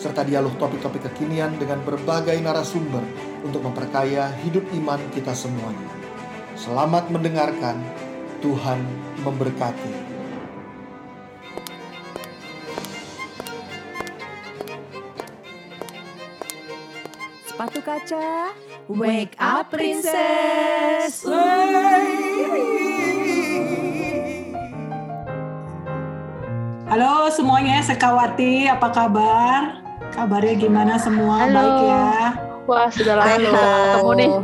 serta dialog topik-topik kekinian dengan berbagai narasumber untuk memperkaya hidup iman kita semuanya. Selamat mendengarkan, Tuhan memberkati. Sepatu kaca, wake up princess. Halo semuanya, sekawati, apa kabar? Kabarnya gimana semua? Halo. Baik ya? Wah, sudah lama kita ketemu nih.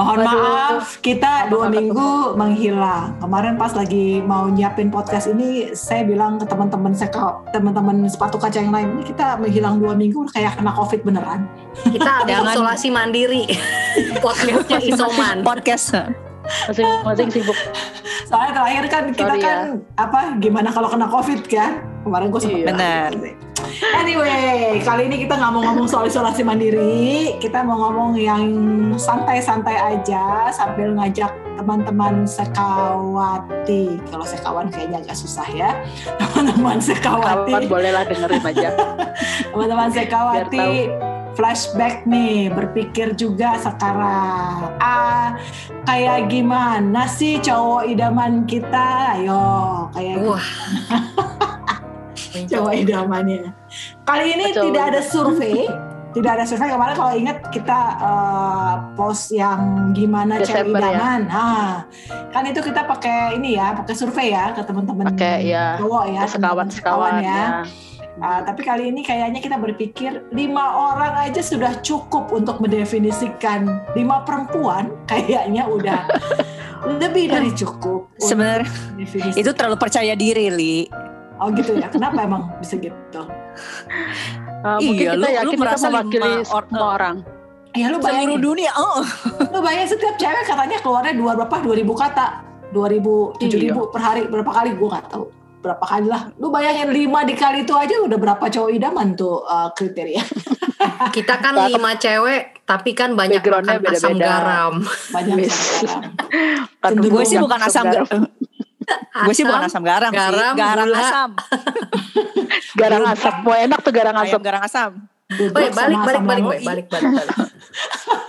Mohon Waduh. maaf, kita dua minggu menghilang. Kemarin pas lagi mau nyiapin podcast ini, saya bilang ke teman-teman seka- teman-teman sepatu kaca yang lain, ini kita menghilang dua minggu kayak kena covid beneran. Kita ada isolasi mandiri. Podcastnya isoman. Podcast. Masing-masing sibuk. Soalnya terakhir kan kita Sorry ya. kan apa gimana kalau kena covid kan? Kemarin gue sempat Iya. Benar. gitu. Anyway, kali ini kita nggak mau ngomong soal isolasi mandiri, kita mau ngomong yang santai-santai aja sambil ngajak teman-teman sekawati. Kalau sekawan kayaknya agak susah ya. Teman-teman Kawan sekawati, bolehlah dengerin aja. teman-teman sekawati flashback nih, berpikir juga sekarang. Ah, kayak gimana sih cowok idaman kita? Ayo, kayak Wah. cowok idamannya. Kali ini Cowok tidak ada survei, tidak ada survei. Kemarin kalau ingat kita eh, post yang gimana cewek ya. idaman. Nah, kan itu kita pakai ini ya, pakai survei ya ke teman-teman ya. cowok ya, Sekawan-sekawan ya. ya. Ah, tapi kali ini kayaknya kita berpikir lima orang aja sudah cukup untuk mendefinisikan lima perempuan kayaknya udah lebih dari cukup. Sebenarnya itu terlalu percaya diri, Li. Oh gitu ya. Kenapa emang bisa gitu? Uh, mungkin Iya, kita lu- lu yakin kita merasa mewakili lima or- semua orang. Ya lu Seluruh bayangin, dunia. Oh. lu bayangin setiap cewek katanya keluarnya dua berapa? 2000 kata, 2000, 7000 Iya. per hari berapa kali? Gue nggak tahu berapa kali lah. Lu bayangin lima dikali itu aja udah berapa cowok idaman tuh uh, kriteria? Kita kan lima cewek, tapi kan banyak makan asam beda-beda. garam. Banyak sekarang. Kandung Gue sih bukan asam garam. Gue sih bukan asam garam garam, sih. Garang gula. asam. Garang asap. Mau enak tuh garang asap. Ayam garang asam. Duduk balik, balik, asam balik, lambung. balik, balik, balik, balik.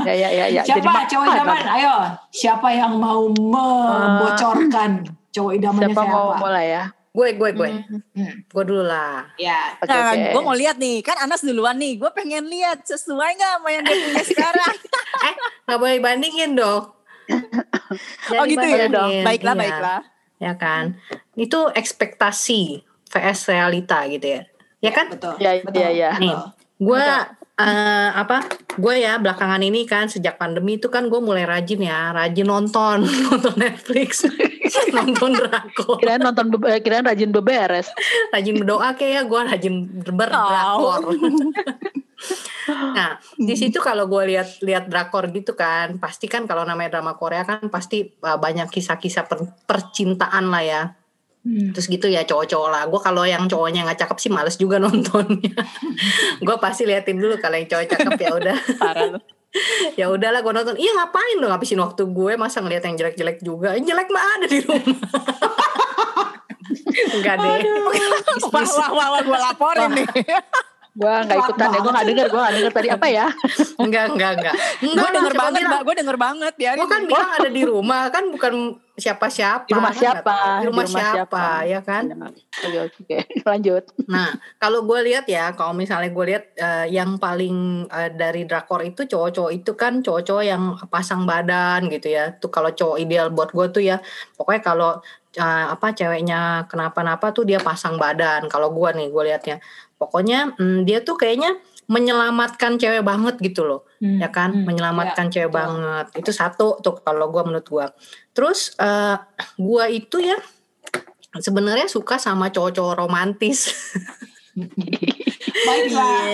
Ya, ya, ya. ya. Siapa makan. cowok idaman? Ayo, siapa yang mau membocorkan cowok idamannya Siapa kayak mau mulai ya? Gue, gue, gue. Hmm. Gue dulu lah. Ya, Oke, Nah, oke. gue mau lihat nih, kan Anas duluan nih. Gue pengen lihat sesuai nggak sama yang dia punya sekarang. Eh, nggak boleh bandingin dong. oh gitu ya dong. Baiklah, iya. baiklah. Ya kan. Itu ekspektasi vs realita gitu ya. Ya kan? betul. Ya, betul. ya, ya. Nih, gue eh, apa? Gue ya belakangan ini kan sejak pandemi itu kan gue mulai rajin ya, rajin nonton, nonton Netflix, nonton drakor, Kirain nonton, be- eh, kirain rajin beberes. rajin berdoa kayak ya gue rajin berdrakor. nah, di situ kalau gue lihat lihat drakor gitu kan, pasti kan kalau namanya drama Korea kan pasti eh, banyak kisah-kisah per- percintaan lah ya. Hmm. terus gitu ya cowok-cowok lah. Gue kalau yang cowoknya nggak cakep sih males juga nontonnya. Gue pasti liatin dulu kalau yang cowok cakep ya udah. Ya udahlah gue nonton. Iya ngapain dong ngabisin waktu gue? Masa ngeliat yang jelek-jelek juga? Yang jelek mah ada di rumah. Enggak deh. Wah, wah, wah gue laporin nih. Gue nggak ikutan ya. Gue nggak denger. Gue nggak denger tadi apa ya. enggak enggak enggak Gue denger siapa banget? Mbak. Gue denger banget. Biarin. Gue kan bilang ada di rumah kan bukan siapa-siapa Di rumah kan siapa? tahu. di rumah, Di rumah siapa, siapa? ya kan Oke, oke. Lanjut. Nah, kalau gue lihat ya, kalau misalnya gue lihat eh, yang paling eh, dari drakor itu cowok-cowok itu kan cowok-cowok yang pasang badan gitu ya. Tuh kalau cowok ideal buat gue tuh ya, pokoknya kalau eh, apa ceweknya kenapa-napa tuh dia pasang badan. Kalau gue nih gue lihatnya, pokoknya mm, dia tuh kayaknya menyelamatkan cewek banget gitu loh Hmm. ya kan Hmm. menyelamatkan cewek betul. banget itu satu tuh kalau gue menurut gue terus eh gue itu ya sebenarnya suka sama cowok-cowok romantis Baiklah.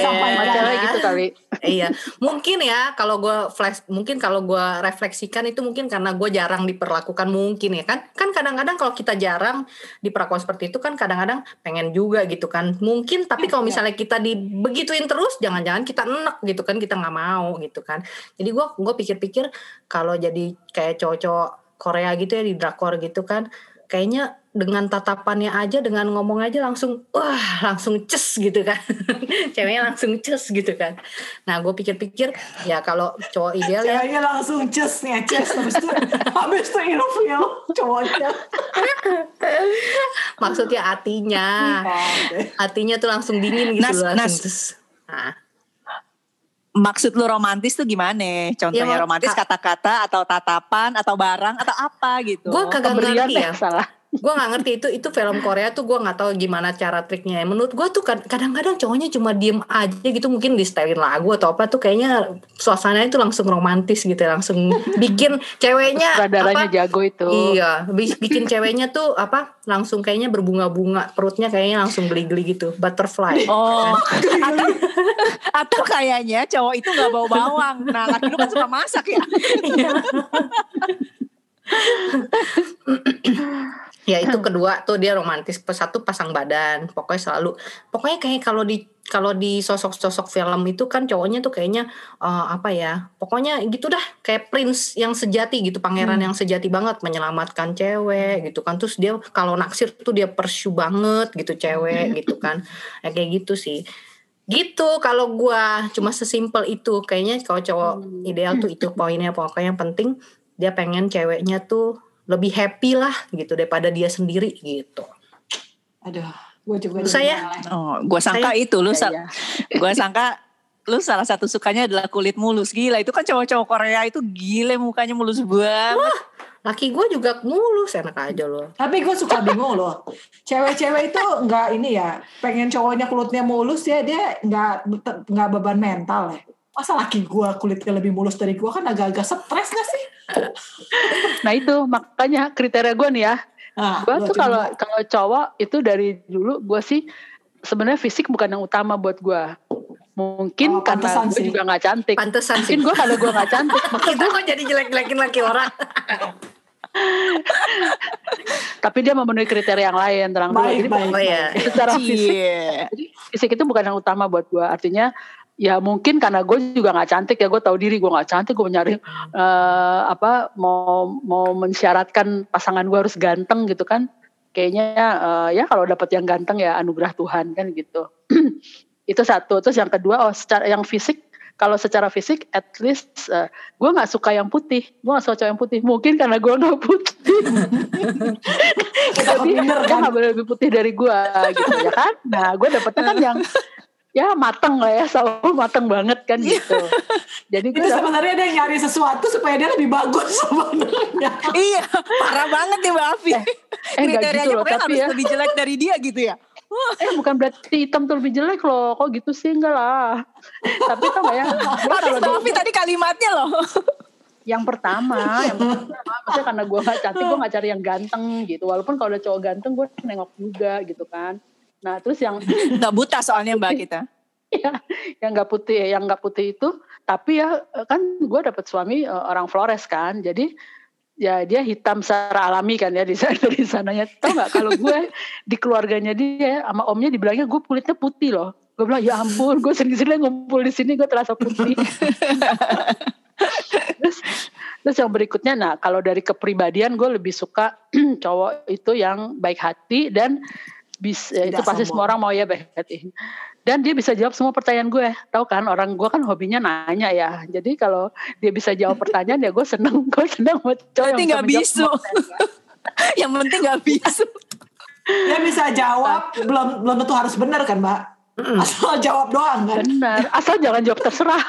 Sama cewek gitu kali. Iya. Mungkin ya kalau gue flash mungkin kalau gue refleksikan itu mungkin karena gue jarang diperlakukan mungkin ya kan? Kan kadang-kadang kalau kita jarang diperlakukan seperti itu kan kadang-kadang pengen juga gitu kan. Mungkin tapi kalau Iya. misalnya kita dibegituin terus jangan-jangan kita enek gitu kan kita nggak mau gitu kan. Jadi gue gue pikir-pikir kalau jadi kayak cowok-cowok Korea gitu ya di drakor gitu kan kayaknya dengan tatapannya aja dengan ngomong aja langsung wah langsung ces gitu kan ceweknya langsung ces gitu kan nah gue pikir-pikir ya kalau cowok ideal ya Ceweknya langsung ces nih, ces habis itu habis itu ilfil cowoknya. maksudnya hatinya Iya. hatinya tuh langsung dingin gitu Nas, loh, langsung Nas. ces. Nah, Maksud lu romantis tuh gimana? Contohnya Ya, romantis kata-kata atau tatapan atau barang atau apa gitu. gue kagak ngerti deh, ya salah. Gue nggak ngerti itu itu film Korea tuh gue nggak tahu gimana cara triknya menurut gue tuh kad- kadang-kadang cowoknya cuma diem aja gitu mungkin di setelin lagu atau apa tuh kayaknya suasananya tuh langsung romantis gitu langsung bikin ceweknya apa jago itu. iya bi- bikin ceweknya tuh apa langsung kayaknya berbunga-bunga perutnya kayaknya langsung geli-geli gitu butterfly Oh, atau, atau kayaknya cowok itu nggak bawa bawang. Nah, laki lu kan suka masak ya. ya itu kedua tuh dia romantis satu pasang badan pokoknya selalu pokoknya kayak kalau di kalau di sosok-sosok film itu kan cowoknya tuh kayaknya eh, apa ya pokoknya gitu dah kayak prince yang sejati gitu pangeran yang sejati banget menyelamatkan cewek gitu kan. Terus dia kalau naksir tuh dia pursue banget gitu cewek gitu kan. Ya, kayak gitu sih. Gitu kalau gua cuma sesimpel itu. Kayaknya kalau cowok ideal tuh itu poinnya. Pokoknya yang penting dia pengen ceweknya tuh lebih happy lah gitu daripada dia sendiri gitu. Aduh, gue juga. Saya-. Oh, gua sangka itu lu sa- Iya. gua sangka lu salah satu sukanya adalah kulit mulus gila itu kan cowok-cowok Korea itu gile mukanya mulus banget Laki gue juga mulus enak aja loh. Tapi gue suka bingung loh. Cewek-cewek itu nggak ini ya, pengen cowoknya kulitnya mulus ya, dia nggak nggak beban mental ya. Masa laki gue kulitnya lebih mulus dari gue kan agak-agak stres gak sih? Nah itu makanya kriteria gue nih ya. Nah, Gue tuh kalau kalau cowok itu dari dulu gue sih sebenarnya fisik bukan yang utama buat gue. Mungkin Oh, karena gue sih. juga nggak cantik. Pantesan Mungkin sih. gue kalau gue nggak cantik. Kita kok jadi jelek-jelekin laki orang. Tapi dia memenuhi kriteria yang lain terang dulu. Baik, Jadi baik, Oh ya. secara fisik Cie. Jadi fisik itu bukan yang utama buat gue. Artinya ya mungkin karena gue juga nggak cantik ya gue tahu diri gue nggak cantik gue nyari eh, apa mau mau mensyaratkan pasangan gue harus ganteng gitu kan. Kayaknya eh, ya kalau dapat yang ganteng ya anugerah Tuhan kan gitu. Itu satu. Terus yang kedua oh secara yang fisik kalau secara fisik at least eh, gue nggak suka yang putih. Gue nggak suka cowok yang putih. Mungkin karena gue nggak putih. Jadi dia kan? nggak boleh lebih putih dari gua gitu ya kan? Nah gue dapetnya kan yang ya mateng lah ya selalu mateng banget kan gitu. Jadi gue Itu sebenarnya dia nyari sesuatu supaya dia lebih bagus sebenarnya. iya parah banget ya Mbak Afi. Eh nggak kriterianya gitu loh pokoknya tapi harus ya. lebih jelek dari dia gitu ya? Eh bukan berarti hitam tuh lebih jelek loh. Kok gitu sih? Enggak lah. Tapi tau gak ya kalau Mbak Afi tadi kalimatnya loh. Yang pertama yang pertama. Maksudnya karena gue gak cantik gue gak cari yang ganteng gitu. Walaupun kalau ada cowok ganteng gue nengok juga gitu kan nah terus yang nggak buta soalnya Mbak kita. Ya yang nggak putih yang nggak putih itu tapi ya kan gue dapet suami eh, orang Flores kan jadi ya dia hitam secara alami kan ya di sana di sananya. Tau nggak kalau gue di keluarganya dia sama omnya dibilangnya gue kulitnya putih loh. Gue bilang ya ampun gue sendiri-sendiri ngumpul di sini gue terasa putih. Terus terus yang berikutnya nah kalau dari kepribadian gue lebih suka cowok itu yang baik hati dan bisa Tidak itu pasti semua. orang mau ya hati dan dia bisa jawab semua pertanyaan gue. Tahu kan orang gue kan hobinya nanya ya. Jadi kalau dia bisa jawab pertanyaan ya gue seneng. Gue seneng sama cowok yang nggak bisu. yang penting nggak bisu. Dia bisa jawab, belum belum tentu harus benar kan, Mbak? Asal jawab doang kan. Benar, asal jangan jawab terserah.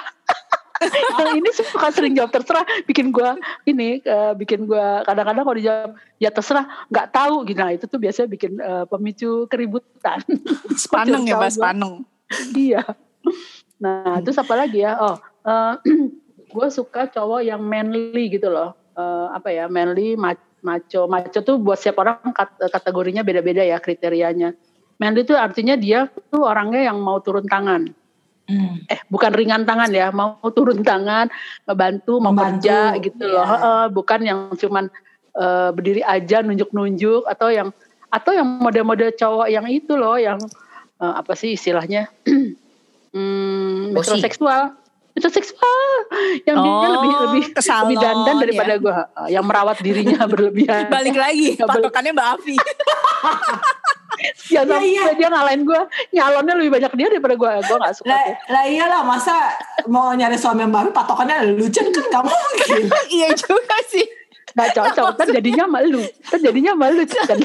Yang ini suka sering jawab terserah, bikin gua ini, eh, bikin gua kadang-kadang kalau dijawab ya terserah, nggak tahu gitu. Nah itu tuh biasanya bikin eh, pemicu keributan. sepaneng ya gua. sepaneng iya. Nah terus apa lagi ya? Oh, gue suka cowok yang manly gitu loh. Eh, apa ya? Manly, ma- maco. Maco tuh buat setiap orang kat- kategorinya beda-beda ya kriterianya. Manly itu artinya dia tuh orangnya yang mau turun tangan. Hmm. eh bukan ringan tangan ya, mau turun tangan, ngebantu, mau Membantu, kerja gitu loh. Heeh, bukan yang cuman eh, berdiri aja nunjuk-nunjuk atau yang atau yang mode-mode cowok yang itu loh yang eh, apa sih istilahnya? hmm, metroseksual. Metroseksual yang dia Oh, lebih lebih ke salon, lebih dandan daripada ya. gue yang merawat dirinya berlebihan. Balik lagi, patokannya Mbak Afi. ya, Iya, sampai iya. dia ngalahin gue, nyalonnya lebih banyak dia daripada gue. Gue gak suka. Lah, lah iyalah masa mau nyari suami yang baru patokannya lu Jen kan gak mungkin. iya juga sih. Gak cocok, kan jadinya malu. Kan jadinya malu kan.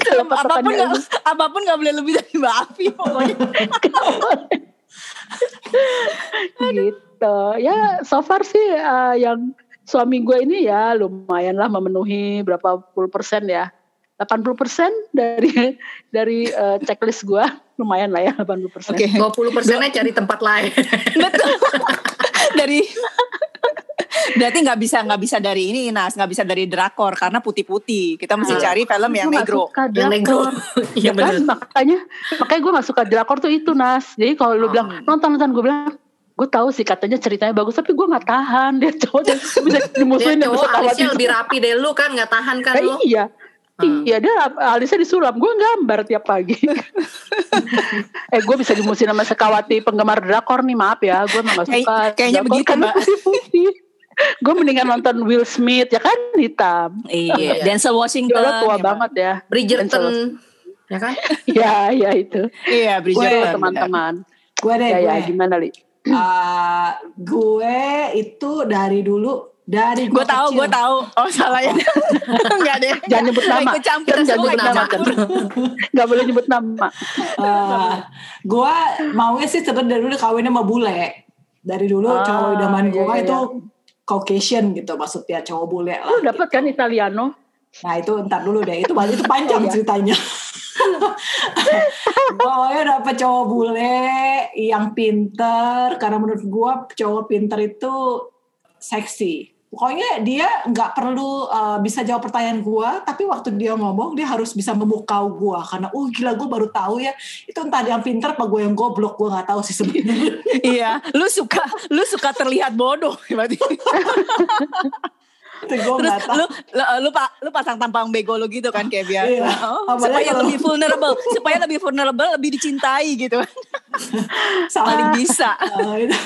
Kalau apa pun lu. apa pun nggak boleh lebih dari Mbak Afi pokoknya. gitu ya so far sih eh, yang suami gue ini ya lumayan lah memenuhi berapa puluh persen ya 80 persen dari dari eh, checklist gue lumayan lah ya 80 persen Oke. 20 persennya cari tempat lain. Betul. dari berarti nggak bisa nggak bisa dari ini Nas nggak bisa dari drakor karena putih-putih kita mesti Ah. cari film yang Gua nggak negro yang negro. Iya ya kan benar. makanya makanya gue gak suka drakor tuh itu Nas jadi kalau lu bilang nonton nonton gue bilang gue tahu sih katanya ceritanya bagus tapi gue nggak tahan dia cowok dia bisa Dia dimusuhin dia cowok bisa alisnya lebih rapi dari lu kan nggak tahan kan Eh, lu. iya Hmm. Iya dia alisnya disulam. Gue gambar tiap pagi. Eh gue bisa dimusuhin sama sekawati penggemar drakor nih Maaf ya. Gue emang gak Kayak- suka kayaknya drakor. begitu, karena Mbak. putih-putih. Gue mendingan nonton Will Smith Ya kan? Hitam. Iya Iya. Denzel Washington Dia tua ya, banget ya Bridgerton ya kan? Ya ya itu. Iya Gue Bridgerton teman-teman. Gue deh, Ya ya gue. gimana Li? Eh, gue itu dari dulu dari gue tahu gue tahu oh salah ya nggak deh Jangan nyebut Nggak nama. ikut campur Kan jangan nyebut nama kan. Gak boleh nyebut nama Eh, gue maunya sih sebenarnya dari dulu kawinnya sama bule. Dari dulu Ah, cowok idaman iya, gue iya. itu Caucasian gitu maksudnya cowok bule lah. Lu dapet kan Italiano Nah itu ntar dulu deh, itu itu panjang Oh, iya. ceritanya. Pokoknya dapet cowok bule yang pinter, karena menurut gua cowok pinter itu seksi. Pokoknya dia nggak perlu uh, bisa jawab pertanyaan gua, tapi waktu dia ngomong dia harus bisa memukau gua. Karena uh gila gua baru tahu ya. Itu entah dia yang pinter apa gue yang goblok gua nggak tahu sih sebenarnya. iya lu suka lu suka terlihat bodoh berarti. Itu terus lu lu lu, lu pasang tampang bego lu gitu kan kayak biasa Iya. Oh, supaya kalau- lebih vulnerable supaya lebih vulnerable lebih dicintai gitu. Paling Salah. bisa. Uh, itu.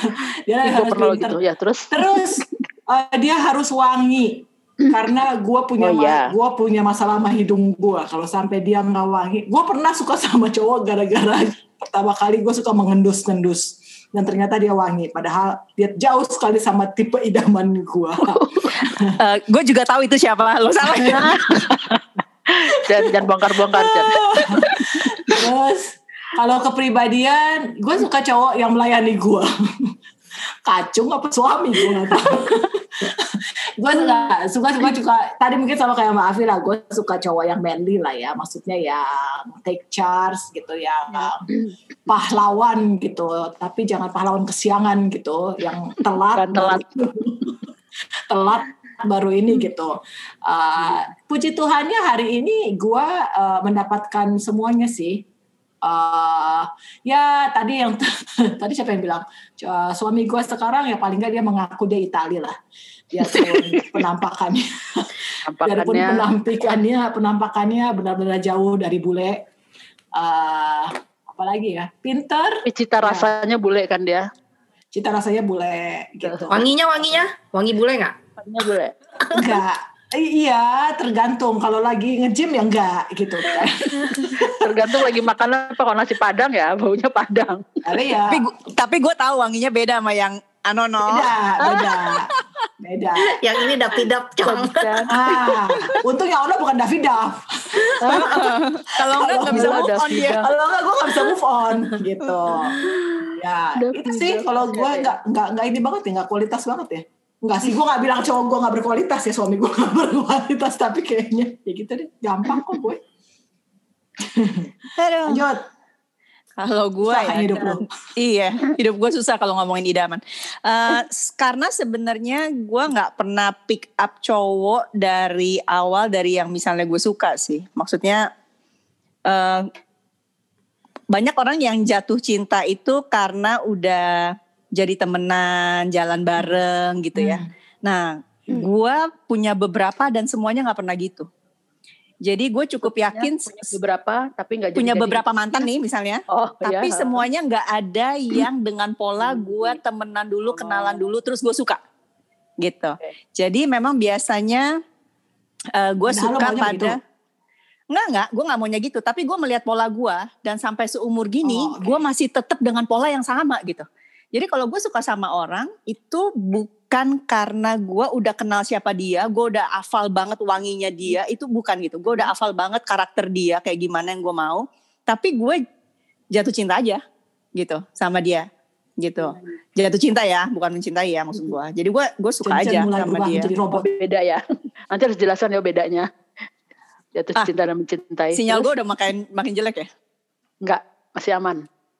dia Gue harus pernah gitu. Ya terus? Terus eh, dia harus wangi karena gue punya Oh, iya. gua punya masalah sama hidung gue. Kalau sampai dia nggak wangi, gue pernah suka sama cowok gara-gara pertama kali gue suka mengendus-ngendus dan ternyata dia wangi. Padahal dia jauh sekali sama tipe idaman gue. gue juga tahu itu siapa lo salah dan jangan bongkar-bongkar. Terus kalau kepribadian, gue suka cowok yang melayani gue. Kacung apa suami gue nggak tahu. gue suka suka suka suka tadi mungkin sama kayak Mbak Afi lah gue suka cowok yang manly lah ya maksudnya yang take charge gitu yang pahlawan gitu tapi jangan pahlawan kesiangan gitu yang telat telat. telat baru ini gitu. Uh, puji Tuhannya hari ini gue uh, mendapatkan semuanya sih. Uh, ya tadi yang tadi siapa yang bilang uh, suami gue sekarang ya paling nggak dia mengaku dia Itali lah. Biarpun penampakannya, biarpun Tampakannya penampikannya penampakannya benar-benar jauh dari bule. Uh, apalagi ya, pinter, tapi cita rasanya bule kan dia. cita rasanya bule gitu. Wanginya wanginya, wangi bule nggak? Rasanya bule. Enggak. Iya, tergantung. Kalau lagi nge-gym ya enggak gitu kan. Tergantung lagi makan apa kalau nasi padang ya baunya padang. Tapi ya tapi tapi gue tahu wanginya beda sama yang Anono beda, beda. Beda. Yang ini dap-dap cang. Kan? Ah, untung yang ono bukan Davida. kalau enggak nggak bisa move on dia Davida. Kalau enggak gue nggak bisa move on gitu. Ya, itu sih kalau gue enggak enggak enggak ini banget ya, enggak kualitas banget ya. Enggak sih, gue gak bilang cowok gue gak berkualitas ya, suami gue gak berkualitas, tapi kayaknya ya gitu deh, gampang kok gue. Aduh. Lanjut, Kalau gue Susah ya, kan hidup lu? iya hidup gue susah kalau ngomongin idaman. Eh, s- karena sebenarnya gue nggak pernah pick up cowok dari awal dari yang misalnya gue suka sih. Maksudnya eh banyak orang yang jatuh cinta itu karena udah jadi temenan, jalan bareng gitu ya. Hmm. Nah, Hmm. gue punya beberapa dan semuanya nggak pernah gitu. Jadi gue cukup yakin punya beberapa tapi nggak punya jadi. beberapa mantan nih misalnya. Oh, Tapi ya. semuanya nggak ada yang dengan pola Hmm. gue temenan dulu, Oh. kenalan dulu, terus gue suka, gitu. Oke. Jadi memang biasanya gue Padahal lo suka pada begitu. Enggak, enggak, gue nggak maunya gitu. Tapi gue melihat pola gue dan sampai seumur gini, Oh, oke. gue masih tetap dengan pola yang sama gitu. Jadi kalau gue suka sama orang itu bukan karena gue udah kenal siapa dia, gue udah hafal banget wanginya dia, itu bukan gitu. Gue udah hafal banget karakter dia kayak gimana yang gue mau. Tapi gue jatuh cinta aja gitu sama dia gitu. Jatuh cinta ya, bukan mencintai ya maksud gue. Jadi gue gue suka Jen-jen aja sama dia. menjadi robot. beda ya. Nanti harus jelaskan ya bedanya. Jatuh Ah, cinta dan mencintai. Sinyal gue udah makin makin jelek ya. Enggak, masih aman.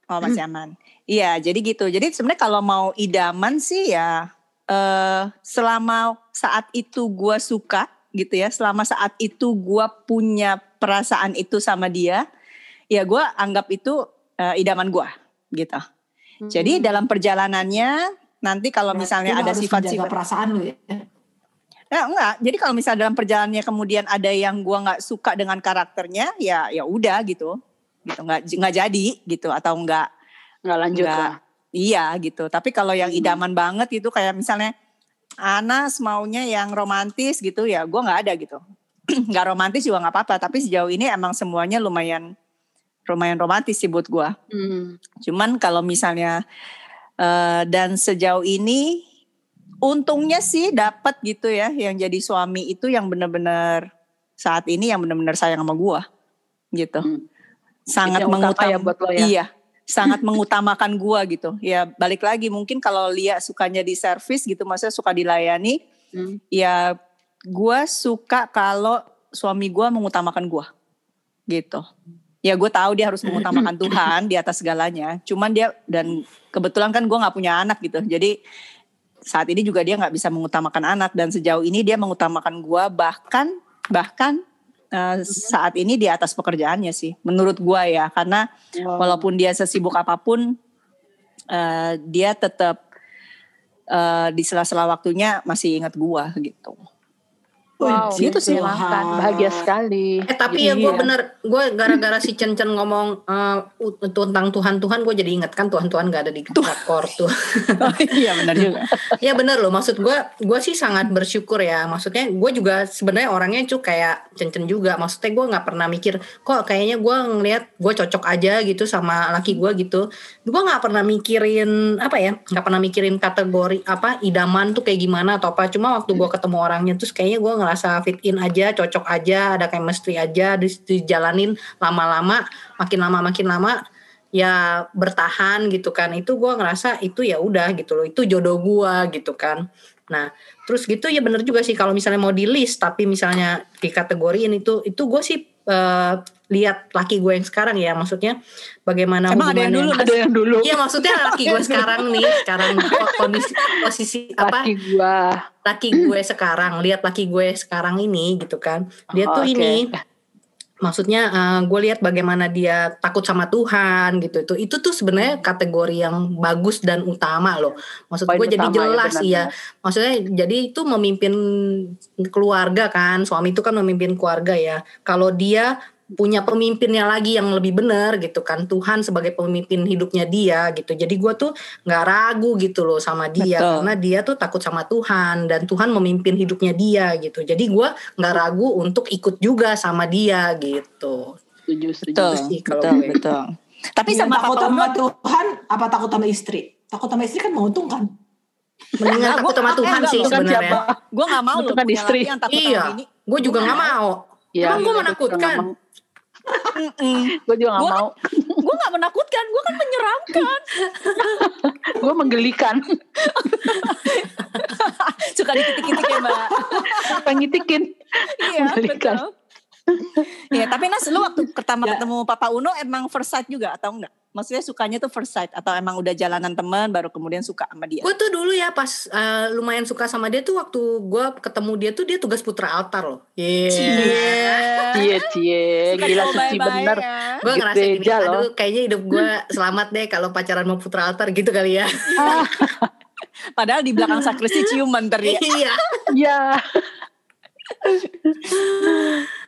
Oh masih aman. Iya jadi gitu. Jadi sebenarnya kalau mau idaman sih ya eh selama saat itu gua suka gitu ya. Selama saat itu gua punya perasaan itu sama dia, ya gua anggap itu eh, idaman gua gitu. Jadi Hmm. dalam perjalanannya nanti kalau misalnya Berarti lo ada sifat-sifat perasaan lu ya. Ya, enggak. Jadi kalau misalnya dalam perjalanannya kemudian ada yang gua nggak suka dengan karakternya, ya ya udah gitu. Gitu nggak nggak jadi gitu atau enggak Enggak lanjut Enggak. lah. Iya gitu. Tapi kalau yang Hmm. idaman banget itu kayak misalnya Anas maunya yang romantis gitu ya, gua nggak ada gitu. nggak romantis juga nggak apa-apa. Tapi sejauh ini emang semuanya lumayan lumayan romantis sih buat gua. Hmm. Cuman kalau misalnya eh, dan sejauh ini untungnya sih dapat gitu ya yang jadi suami itu yang benar-benar saat ini yang benar-benar sayang sama gua gitu. Hmm. Sangat Itu yang utama mengutam ya buat lo ya? Iya, sangat mengutamakan gua gitu. Ya balik lagi mungkin kalau Lia sukanya di servis gitu maksudnya suka dilayani, Hmm. ya gua suka kalau suami gua mengutamakan gua gitu ya gue tahu dia harus mengutamakan Tuhan di atas segalanya cuman dia dan kebetulan kan gue nggak punya anak gitu jadi saat ini juga dia nggak bisa mengutamakan anak dan sejauh ini dia mengutamakan gue bahkan bahkan eh, saat ini di atas pekerjaannya sih menurut gue ya. Karena Oh. walaupun dia sesibuk apa pun eh, dia tetap eh, di sela-sela waktunya masih ingat gua gitu Wow, Gitu sih. bahagia sekali. Eh tapi ya gue bener, gue gara-gara si Cen Cen ngomong eh, tentang Tuhan Tuhan, gue jadi inget kan Tuhan Tuhan gak ada di drakor tuh. iya benar juga ya bener loh, maksud gue, gue sih sangat bersyukur ya. Maksudnya gue juga sebenarnya orangnya tuh kayak Cen Cen juga. Maksudnya gue nggak pernah mikir, kok kayaknya gue ngelihat gue cocok aja gitu sama laki gue gitu. Gue nggak pernah mikirin apa ya, nggak pernah mikirin kategori apa idaman tuh kayak gimana atau apa. Cuma waktu gue ketemu orangnya terus kayaknya gue ngerasa fit in aja, cocok aja, ada chemistry aja, di- dijalanin lama-lama, makin lama makin lama ya bertahan gitu kan. Itu gue ngerasa itu ya udah gitu loh itu jodoh gue gitu kan. Nah terus gitu ya bener juga sih kalau misalnya mau di list tapi misalnya dikategoriin itu itu gue sih eh, lihat laki gue yang sekarang ya maksudnya bagaimana Emang ada yang dulu, Ada yang dulu. Iya maksudnya laki gue sekarang nih sekarang ko- kondisi posisi apa Laki gua. laki gue sekarang lihat laki gue sekarang ini gitu kan dia Oh, tuh oke. ini maksudnya eh, gue lihat bagaimana dia takut sama Tuhan gitu itu itu tuh sebenarnya kategori yang bagus dan utama loh maksud gue jadi ya, jelas ya, benar-benar. maksudnya jadi itu memimpin keluarga kan suami itu kan memimpin keluarga ya kalau dia punya pemimpinnya lagi yang lebih benar gitu kan Tuhan sebagai pemimpin hidupnya dia gitu jadi gue tuh nggak ragu gitu loh sama dia Betul. karena dia tuh takut sama Tuhan dan Tuhan memimpin hidupnya dia gitu jadi gue nggak ragu untuk ikut juga sama dia gitu Setuju, setuju. betul sih kalau betul gue. betul tapi Dia sama takut sama Tuhan apa takut sama istri? Takut sama istri kan menguntungkan. mendingan Enggak, takut gua- sama Tuhan sih. Kan sebenarnya siapa? gue nggak mau loh punya istri. yang takut iya sama gue juga nggak mau Iya, Emang gue iya, menakutkan? Gue juga gak Gua- mau. gue nggak menakutkan gue kan menyeramkan Gue menggelikan. suka dikitik-kitik ya mbak Pengitikin. iya Menggelikan. betul Iya, tapi Nas, lu waktu pertama Ya. ketemu Papa Uno emang first sight juga atau enggak? Maksudnya sukanya tuh first sight atau emang udah jalanan teman baru kemudian suka sama dia? Gue tuh dulu ya pas eh, lumayan suka sama dia tuh waktu gue ketemu dia tuh dia tugas putra altar loh. Iya. Cie. Cie, cie. Gila suci bener. ya. gue ngerasa gini, loh. aduh kayaknya hidup gue selamat deh kalau pacaran mau putra altar gitu kali ya. Padahal di belakang sakristi ciuman tadi. Iya. Iya.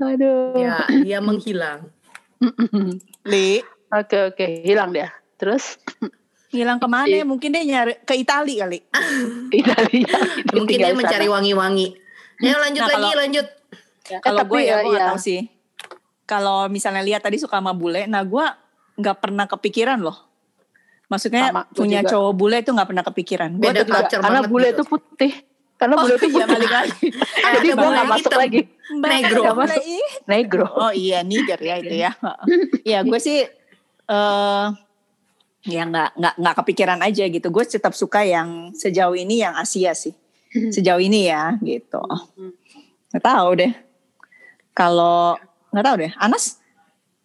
Aduh. Ya, dia menghilang. Li, Oke oke hilang dia. Terus hilang ke mana? Iya. Mungkin dia nyari ke Itali kali. Italia. Mungkin dia mencari wangi-wangi. Ayo lanjut Nah, lagi, kalau- lanjut. Kalau tapi gue ya, ya, gue nggak iya. tahu sih. Kalau misalnya lihat tadi suka sama bule, nah gue nggak pernah kepikiran loh. Maksudnya Sama, punya juga. cowok bule itu nggak pernah kepikiran. Gue Karena bule gitu. itu putih. Karena bule itu iya balik lagi. Jadi ada gue gak masuk hitam. lagi. Negro. Nggak masuk. Negro. Oh iya Niger ya itu ya. Iya gue sih eh ya nggak nggak nggak kepikiran aja gitu. Gue tetap suka yang sejauh ini yang Asia sih. Sejauh ini ya gitu. Nggak tahu deh. Kalau nggak tahu deh. Anas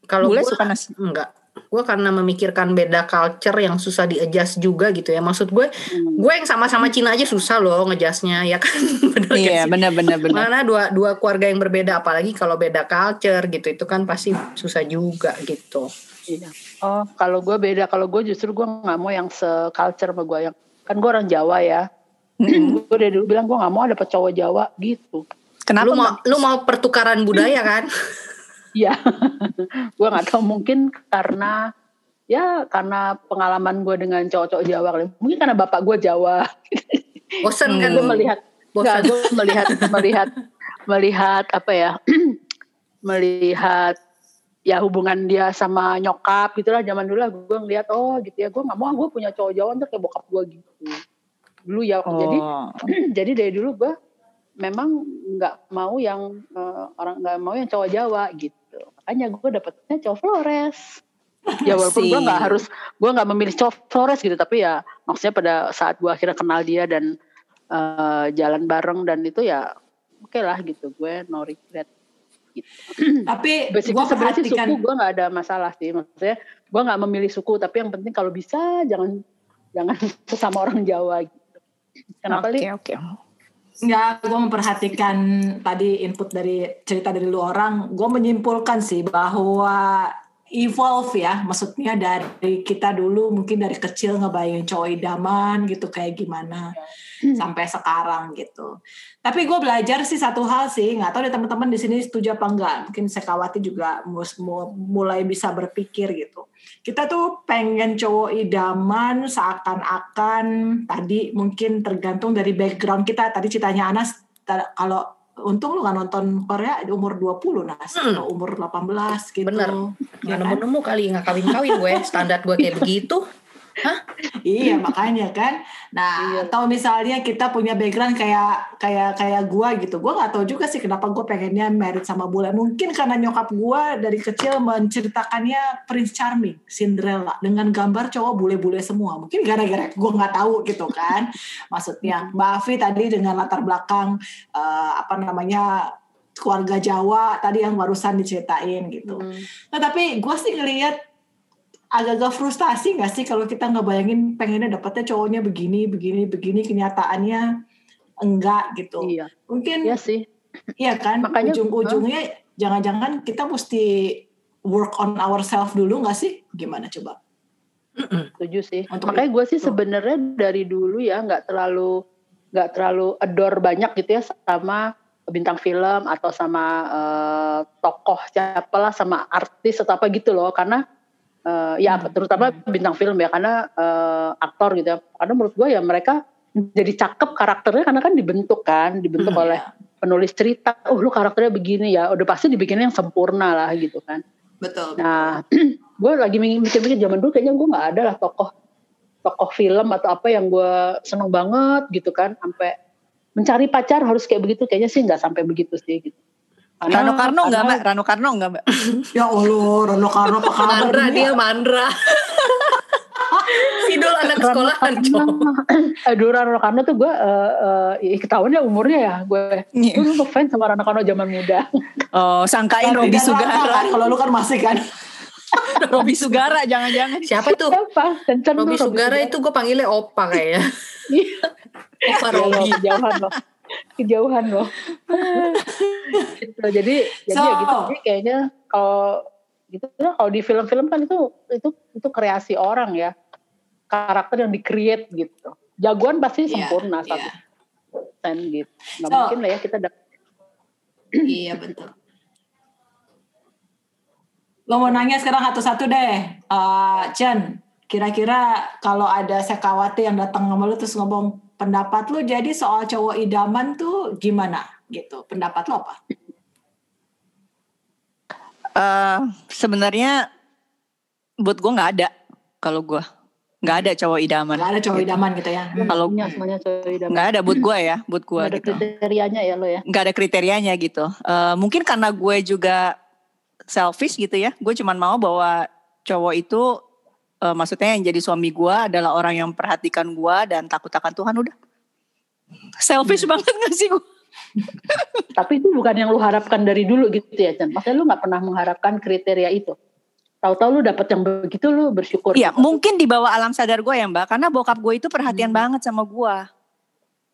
Kalau gue suka nasi. enggak. Gue karena memikirkan beda culture yang susah di-adjust juga gitu ya. Maksud gue, gue yang sama-sama Cina aja susah loh ngejasnya ya kan. Bener Iya benar benar. Mana dua dua keluarga yang berbeda apalagi kalau beda culture gitu itu kan pasti susah juga gitu. Iya. Oh, kalau gue beda. Kalau gue justru gue nggak mau yang se-culture sama gue. Yang kan gue orang Jawa ya. gue dari dulu bilang gue nggak mau dapet cowok Jawa gitu. Kenapa lu mau lu mau pertukaran budaya kan? Iya. gue nggak tahu mungkin karena ya karena pengalaman gue dengan cowok-cowok Jawa kali. Mungkin karena bapak gue Jawa. Bosen kan gue lu? melihat Bosan. gue melihat melihat melihat apa ya melihat ya hubungan dia sama nyokap gitulah zaman dulu lah gue ngeliat oh gitu ya gue nggak mau gue punya cowok Jawa ntar kayak bokap gue gitu dulu ya jadi Oh. jadi dari dulu gue memang nggak mau yang eh, orang nggak mau yang cowok Jawa gitu makanya gue dapetnya cowok Flores ya walaupun gue nggak Asik. harus gue nggak memilih cowok Flores gitu tapi ya maksudnya pada saat gue akhirnya kenal dia dan eh, jalan bareng dan itu ya oke lah gitu gue no regret Tapi gue sebenarnya sih perhatikan suku gue nggak ada masalah sih maksudnya gue nggak memilih suku tapi yang penting kalau bisa jangan jangan sesama orang Jawa gitu kenapa Oke li oke. Enggak, gue memperhatikan tadi input dari cerita dari lu orang, gue menyimpulkan sih bahwa evolve ya, maksudnya dari kita dulu mungkin dari kecil ngebayangin cowok idaman gitu kayak gimana sampai sekarang gitu. Tapi gue belajar sih satu hal sih, nggak tahu deh teman-teman di sini setuju apa enggak. Mungkin Sekawati juga mulai bisa berpikir gitu. Kita tuh pengen cowok idaman seakan-akan tadi mungkin tergantung dari background kita. Tadi ceritanya Anas kalau untung lu nggak nonton Korea di umur 20 Nas, Hmm. atau umur 18 gitu. Bener. Ya Nggak kan? nemu-nemu kali nggak kawin-kawin gue standar gue kayak begitu. Iya makanya kan. Nah Iya. atau misalnya kita punya background kayak kayak kayak gua gitu. Gua nggak tahu juga sih kenapa gue pengennya married sama bule. Mungkin karena nyokap gua dari kecil menceritakannya Prince Charming, Cinderella dengan gambar cowok bule-bule semua. Mungkin gara-gara gua nggak tahu gitu kan. Maksudnya Mbak Afi tadi dengan latar belakang eh, apa namanya keluarga Jawa tadi yang barusan diceritain gitu. Hmm. Nah tapi gue sih ngelihat agak-agak frustasi nggak sih kalau kita nggak bayangin pengennya dapetnya cowoknya begini, begini, begini, kenyataannya enggak gitu. iya. Mungkin iya sih. Iya kan, Makanya- ujung-ujungnya jangan-jangan kita mesti work on ourselves dulu nggak sih? Gimana coba? setuju sih. Untuk makanya gue sih sebenarnya dari dulu ya nggak terlalu nggak terlalu adore banyak gitu ya sama bintang film atau sama eh, tokoh siapa lah sama artis atau apa gitu loh. Karena eh, ya Hmm. terutama bintang film ya karena eh, aktor gitu ya karena menurut gue ya mereka jadi cakep karakternya karena kan dibentuk kan dibentuk Hmm, oleh penulis cerita oh lu karakternya begini ya udah pasti dibikinnya yang sempurna lah gitu kan Betul. Nah, gue lagi mikir-mikir zaman dulu kayaknya gue nggak ada lah tokoh tokoh film atau apa yang gue seneng banget gitu kan, sampai mencari pacar harus kayak begitu kayaknya sih nggak sampai begitu sih gitu. Karena- Rano Karno nggak karena- mbak? Rano Karno nggak mbak? Ya Allah, Rono Karno apa kabar Mandra dia mandra. Sidul anak sekolahan. Aduh Rano Karno tuh gue uh, uh, ketahuan ya umurnya ya gue. Iya. Gue dulu ngefans sama Rano Karno zaman muda. Oh sangkain Kan Robi rasa Sugara. kan, Kalau lu kan masih kan. Robi Sugara jangan-jangan. Siapa tuh? Siapa? Tuh Robi Sugara itu gue panggilnya Opa kayaknya. Iya. Opa Ya, Robi. loh, kejauhan loh kejauhan loh gitu. jadi jadi ya So. gitu jadi kayaknya kalau gitu nah, kalau di film-film kan itu itu itu kreasi orang ya karakter yang di create gitu jagoan pasti Iya, sempurna iya. satu persen gitu nggak So- mungkin lah ya kita dapet iya betul. Lo mau nanya sekarang satu-satu deh. Eh, Chen, kira-kira kalau ada sekawati yang datang sama lu terus ngomong pendapat lu jadi soal cowok idaman tuh gimana gitu. Pendapat lo apa? Eh, sebenarnya buat gue nggak ada kalau gue nggak ada cowok idaman. Gak ada cowok idaman gitu ya. Kalau punya semuanya cowok idaman nggak ada buat gue ya, buat gue Nggak ada gitu. kriterianya ya lo ya Nggak ada kriterianya gitu. Eh, mungkin karena gue juga selfish gitu ya. Gue cuman mau bahwa cowok itu eh, maksudnya yang jadi suami gue adalah orang yang perhatikan gue dan takut akan Tuhan udah. Selfish banget gak sih gue? tapi itu bukan yang lu harapkan dari dulu gitu ya Chan maksudnya lu nggak pernah mengharapkan kriteria itu tahu-tahu lu dapet yang begitu lu bersyukur Iya, mungkin di bawah alam sadar gue ya Mbak, karena bokap gue itu perhatian Hmm. banget sama gue,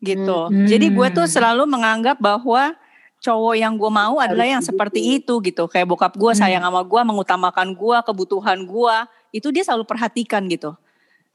gitu. Hmm. Jadi gue tuh selalu menganggap bahwa cowok yang gue mau adalah yang begitu. seperti itu gitu. Kayak bokap gue Hmm. sayang sama gue, mengutamakan gue, kebutuhan gue, itu dia selalu perhatikan gitu.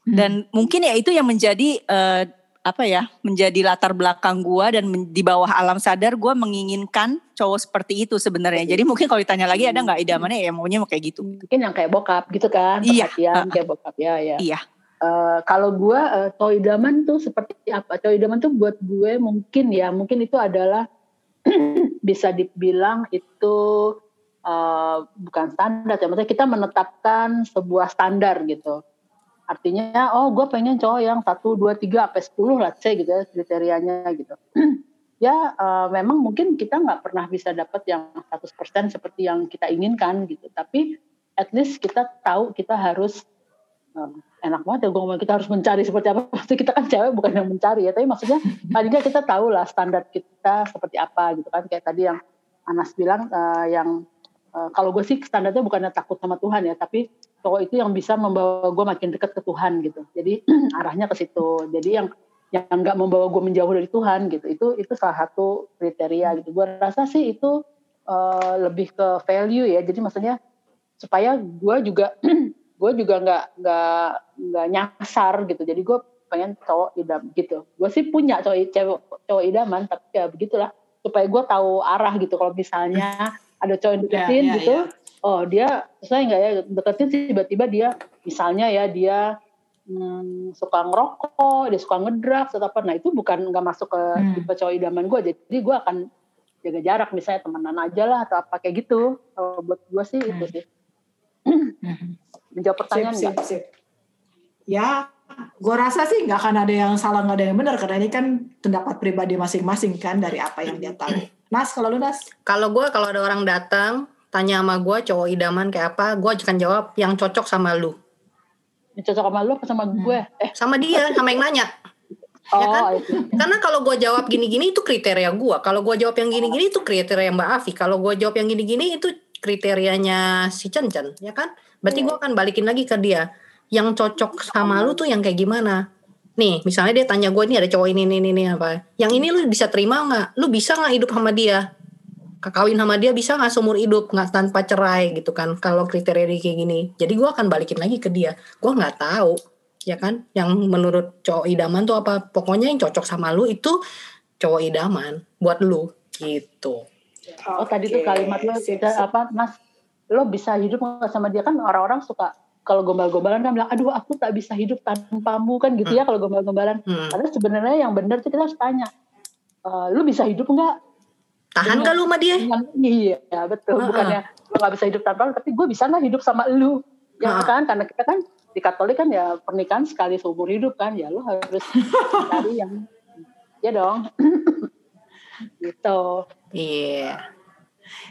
Dan mungkin ya itu yang menjadi eh, apa ya, menjadi latar belakang gue dan men- di bawah alam sadar gue menginginkan cowok seperti itu sebenarnya. Jadi mungkin kalau ditanya lagi ada nggak idamannya ya maunya mau kayak gitu. mungkin yang kayak bokap gitu kan Iya. perhatian Uh-uh. kayak bokap ya ya Iya. Eh, kalau gue uh, cowok idaman tuh seperti apa cowok idaman tuh buat gue mungkin ya mungkin itu adalah bisa dibilang itu eh, bukan standar ya maksudnya kita menetapkan sebuah standar gitu. Artinya oh gue pengen cowok yang satu dua tiga sampai sepuluh lah say gitu ya kriterianya gitu. Ya eh, memang mungkin kita nggak pernah bisa dapat yang 100% seperti yang kita inginkan gitu. Tapi at least kita tahu kita harus um, enak banget ya gue ngomong kita harus mencari seperti apa. Maksudnya kita kan cewek bukan yang mencari ya tapi maksudnya paling kita tahu lah standar kita seperti apa gitu kan. Kayak tadi yang Anas bilang eh, yang eh, kalau gue sih standarnya bukannya takut sama Tuhan ya tapi cowok itu yang bisa membawa gue makin dekat ke Tuhan gitu. Jadi arahnya ke situ. Jadi yang yang nggak membawa gue menjauh dari Tuhan gitu itu itu salah satu kriteria gitu. Gue rasa sih itu eh, lebih ke value ya. Jadi maksudnya supaya gue juga gue juga nggak nggak nggak nyasar gitu. Jadi gue pengen cowok idam gitu. Gue sih punya cowok cowok idaman tapi ya begitulah. Supaya gue tahu arah gitu. Kalau misalnya ada cowok yang deketin Ya, ya, gitu ya. oh dia sesuai nggak ya deketin sih tiba-tiba dia misalnya ya dia hmm, suka ngerokok dia suka ngedrugs atau apa nah itu bukan nggak masuk ke Hmm. tipe cowok idaman gue jadi gue akan jaga jarak misalnya temenan aja lah atau apa kayak gitu kalau buat gue sih itu Hmm. sih menjawab pertanyaan Sip, sip, sip. Ya, gue rasa sih nggak akan ada yang salah nggak ada yang benar karena ini kan pendapat pribadi masing-masing kan dari apa yang dia tahu. Nas, kalau lu Nas? Kalau gue kalau ada orang datang tanya sama gue cowok idaman kayak apa, gue akan jawab yang cocok sama lu, Ini cocok sama lu apa sama gue? Eh, sama dia, sama yang nanya. oh, kan? itu. Karena kalau gue jawab gini-gini itu kriteria gue. Kalau gue jawab yang gini-gini itu kriteria Mbak Afi. Kalau gue jawab yang gini-gini itu kriterianya si Chen Chen, ya kan? Berarti gue akan balikin lagi ke dia. Yang cocok sama lu tuh yang kayak gimana? Nih, misalnya dia tanya gue ini ada cowok ini, ini, ini, ini apa? Yang ini lu bisa terima nggak? Lu bisa nggak hidup sama dia? Kawin sama dia bisa nggak seumur hidup nggak tanpa cerai gitu kan? Kalau kriteria dia kayak gini, jadi gue akan balikin lagi ke dia. Gue nggak tahu, ya kan? Yang menurut cowok idaman tuh apa? Pokoknya yang cocok sama lu itu cowok idaman buat lu gitu. Oh tadi tuh kalimat lo sip, kita apa Mas lo bisa hidup nggak sama dia kan orang-orang suka kalau gombal-gombalan kan bilang aduh aku tak bisa hidup tanpamu kan gitu ya kalau gombal-gombalan Hmm. padahal sebenarnya yang benar tuh kita harus tanya "Eh, lu bisa hidup nggak Tahan gak lu sama dia? iya betul Heeh. bukannya lu nggak bisa hidup tanpa lu tapi gue bisa nggak hidup sama lu ya Heeh. kan karena kita kan di Katolik kan ya pernikahan sekali seumur hidup kan ya lu harus cari yang ya dong gitu Iya.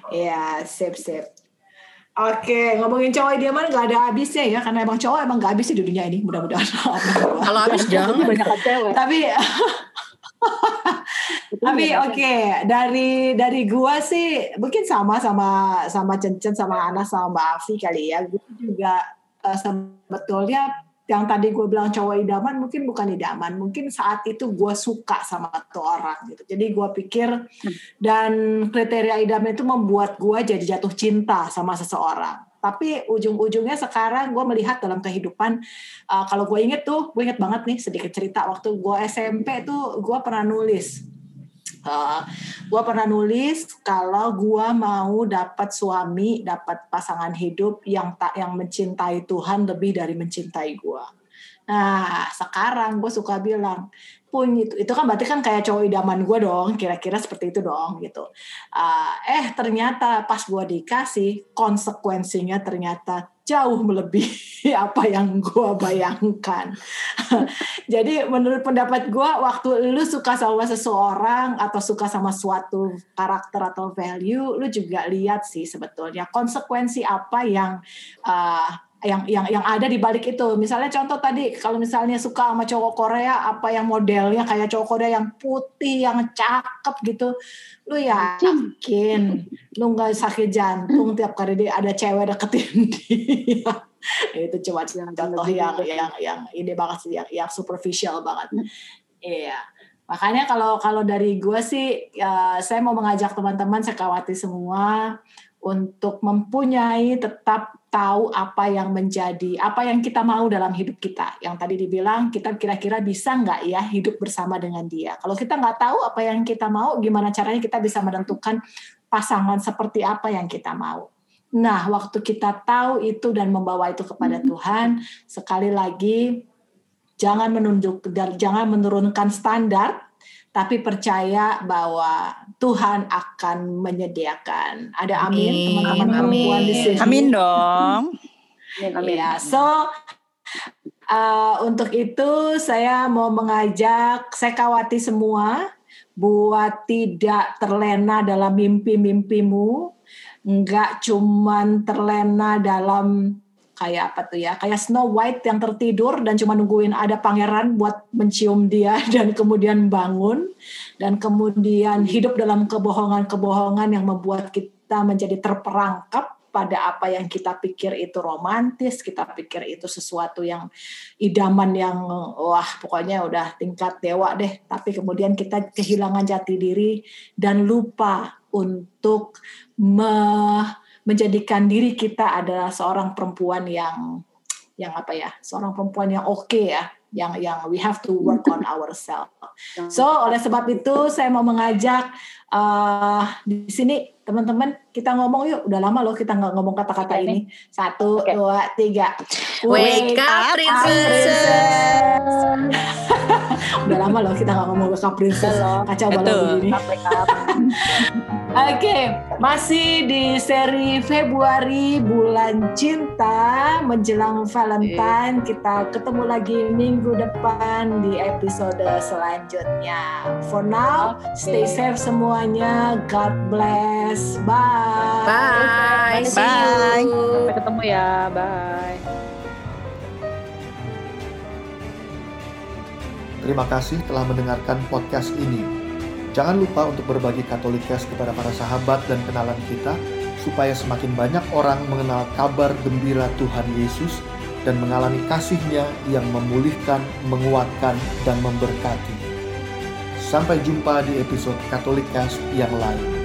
Iya, sip, sip. Oke, ngomongin cowok idaman nggak ada habisnya ya, karena emang cowok emang nggak habis di dunia ini, mudah-mudahan. Kalau habis jangan. banyak cewek tapi tapi oke dari dari gua sih mungkin sama sama sama Cencen sama Anas sama Mbak Afi kali ya gue juga eh, sebetulnya yang tadi gue bilang cowok idaman mungkin bukan idaman mungkin saat itu gue suka sama tuh orang gitu. Jadi gue pikir dan kriteria idaman itu membuat gue jadi jatuh cinta sama seseorang. Tapi ujung-ujungnya sekarang gue melihat dalam kehidupan uh, kalau gue inget tuh gue inget banget nih sedikit cerita waktu gue SMP tuh gue pernah nulis uh, gue pernah nulis kalau gue mau dapat suami dapat pasangan hidup yang tak yang mencintai Tuhan lebih dari mencintai gue nah sekarang gue suka bilang pun itu itu kan berarti kan kayak cowok idaman gue dong kira-kira seperti itu dong gitu. Uh, eh ternyata pas gue dikasih konsekuensinya ternyata jauh melebihi apa yang gue bayangkan. Jadi menurut pendapat gue waktu lu suka sama seseorang atau suka sama suatu karakter atau value lu juga lihat sih sebetulnya konsekuensi apa yang uh, yang yang yang ada di balik itu. Misalnya contoh tadi kalau misalnya suka sama cowok Korea apa yang modelnya kayak cowok Korea yang putih, yang cakep gitu. Lu yakin lu nggak sakit jantung tiap kali dia ada cewek deketin dia. itu cuma contoh yang yang yang ini banget sih yang, yang superficial banget. Iya. Makanya kalau kalau dari gue sih ya, saya mau mengajak teman-teman sekawati semua untuk mempunyai tetap tahu apa yang menjadi apa yang kita mau dalam hidup kita. Yang tadi dibilang kita kira-kira bisa nggak ya hidup bersama dengan dia. Kalau kita nggak tahu apa yang kita mau, gimana caranya kita bisa menentukan pasangan seperti apa yang kita mau. Nah, waktu kita tahu itu dan membawa itu kepada Tuhan, sekali lagi jangan menunjuk jangan menurunkan standar tapi percaya bahwa Tuhan akan menyediakan. Ada amin, teman-teman perempuan di sini. Amin dong. amin, amin. Ya, so uh, untuk itu saya mau mengajak sekawati semua buat tidak terlena dalam mimpi-mimpimu, enggak cuman terlena dalam kayak apa tuh ya kayak Snow White yang tertidur dan cuma nungguin ada pangeran buat mencium dia dan kemudian bangun. Dan kemudian hidup dalam kebohongan-kebohongan yang membuat kita menjadi terperangkap pada apa yang kita pikir itu romantis, kita pikir itu sesuatu yang idaman yang wah pokoknya udah tingkat dewa deh, tapi kemudian kita kehilangan jati diri dan lupa untuk me menjadikan diri kita adalah seorang perempuan yang yang apa ya seorang perempuan yang oke okay ya yang yang we have to work on ourselves. So oleh sebab itu saya mau mengajak uh, di sini teman-teman kita ngomong yuk. Udah lama loh kita nggak ngomong kata-kata okay, ini. Satu okay. dua tiga. Wake, up princess, lama loh kita nggak ngomong wake up princess kacau banget ini Oke, okay, masih di seri Februari bulan cinta menjelang Valentine. Kita ketemu lagi minggu depan di episode selanjutnya. For now, okay. stay safe semuanya. God bless. Bye. Bye. Bye. Bye. Sampai ketemu ya. Bye. Terima kasih telah mendengarkan podcast ini. Jangan lupa untuk berbagi Katolikas kepada para sahabat dan kenalan kita, supaya semakin banyak orang mengenal kabar gembira Tuhan Yesus dan mengalami kasihnya yang memulihkan, menguatkan, dan memberkati. Sampai jumpa di episode Katolikas yang lain.